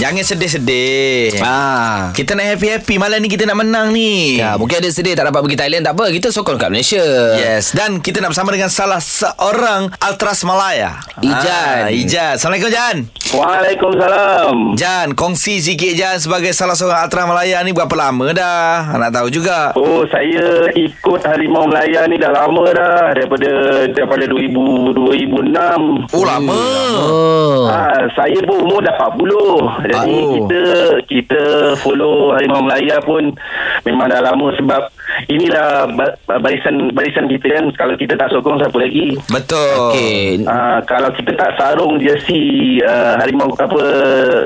Jangan sedih-sedih. Ah. Kita nak happy-happy malam ni kita nak menang ni. Ya, mungkin ada sedih tak dapat pergi Thailand tak apa. Kita sokong kat Malaysia. Yes Dan kita nak bersama dengan Salah seorang Ultras Malaya Ijan. ah, Ijan Assalamualaikum Jan Waalaikumsalam. Jan Kongsi sikit Jan Sebagai salah seorang Ultras Malaya ni Berapa lama dah Nak tahu juga Oh, saya ikut Harimau Melaya ni dah lama dah. Daripada daripada 2000, 2006. Oh lama Oh. Saya pun umur dah 40. Jadi Oh. kita kita follow Harimau Melaya pun memang dah lama sebab inilah ba- barisan barisan kita kan kalau kita tak sokong siapa lagi. Betul Okey. Ah, kalau kita tak sarung jersey uh, harimau apa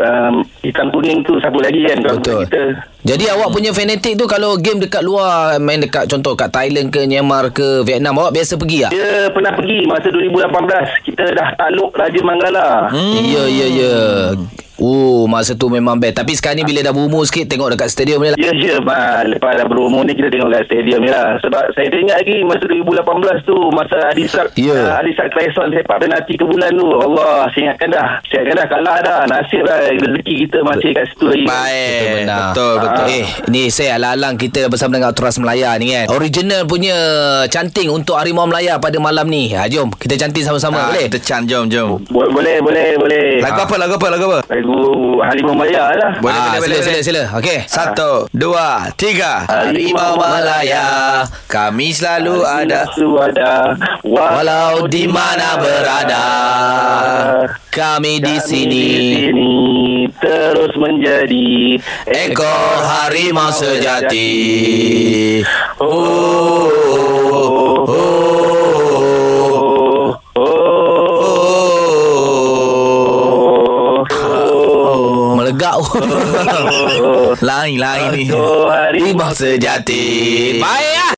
um, hitam kuning tu siapa lagi kan kalau Betul. kita. Jadi awak punya fanatik tu kalau game dekat luar main dekat contoh kat Thailand ke Myanmar ke Vietnam awak biasa pergi tak? Dia pernah pergi masa 2018. Kita dah takluk Raja Manggala. Hmm. Ya ya ya. Oh masa tu memang best Tapi sekarang ni bila dah berumur sikit Tengok dekat stadium ni lah Ya, ya, Mak. Lepas dah berumur ni kita tengok kat stadium ni lah. Sebab saya teringat lagi masa 2018 tu, masa Adisak, Ya. uh, Adisak Clayson sepak penalti ke bulan tu. Allah, saya ingatkan dah. Saya ingatkan dah kalah dah. Nasib lah. Rezeki kita masih kat situ lagi. Baik benar. Betul betul Eh, ni saya alang-alang kita bersama dengan Ultras Melaya ni kan. Original punya canting untuk Harimau Melaya pada malam ni. Ha, jom, kita canting sama-sama. Ah, boleh? Kita can jom jom Bo- boleh, boleh, boleh. Lagu apa lagu apa lagu apa Lagu Harimau Maya lah. Boleh, ah, boleh, sila, boleh, sila, sila. Okey. Satu Dua Tiga Harimau Malaya Kami selalu ada Selalu ada. Walau di mana berada, kami di Kami sini. di sini terus menjadi Ekor harimau sejati. Oh, Melegak. Lain-lain ni Oh, harimau Harimau sejati. Baik.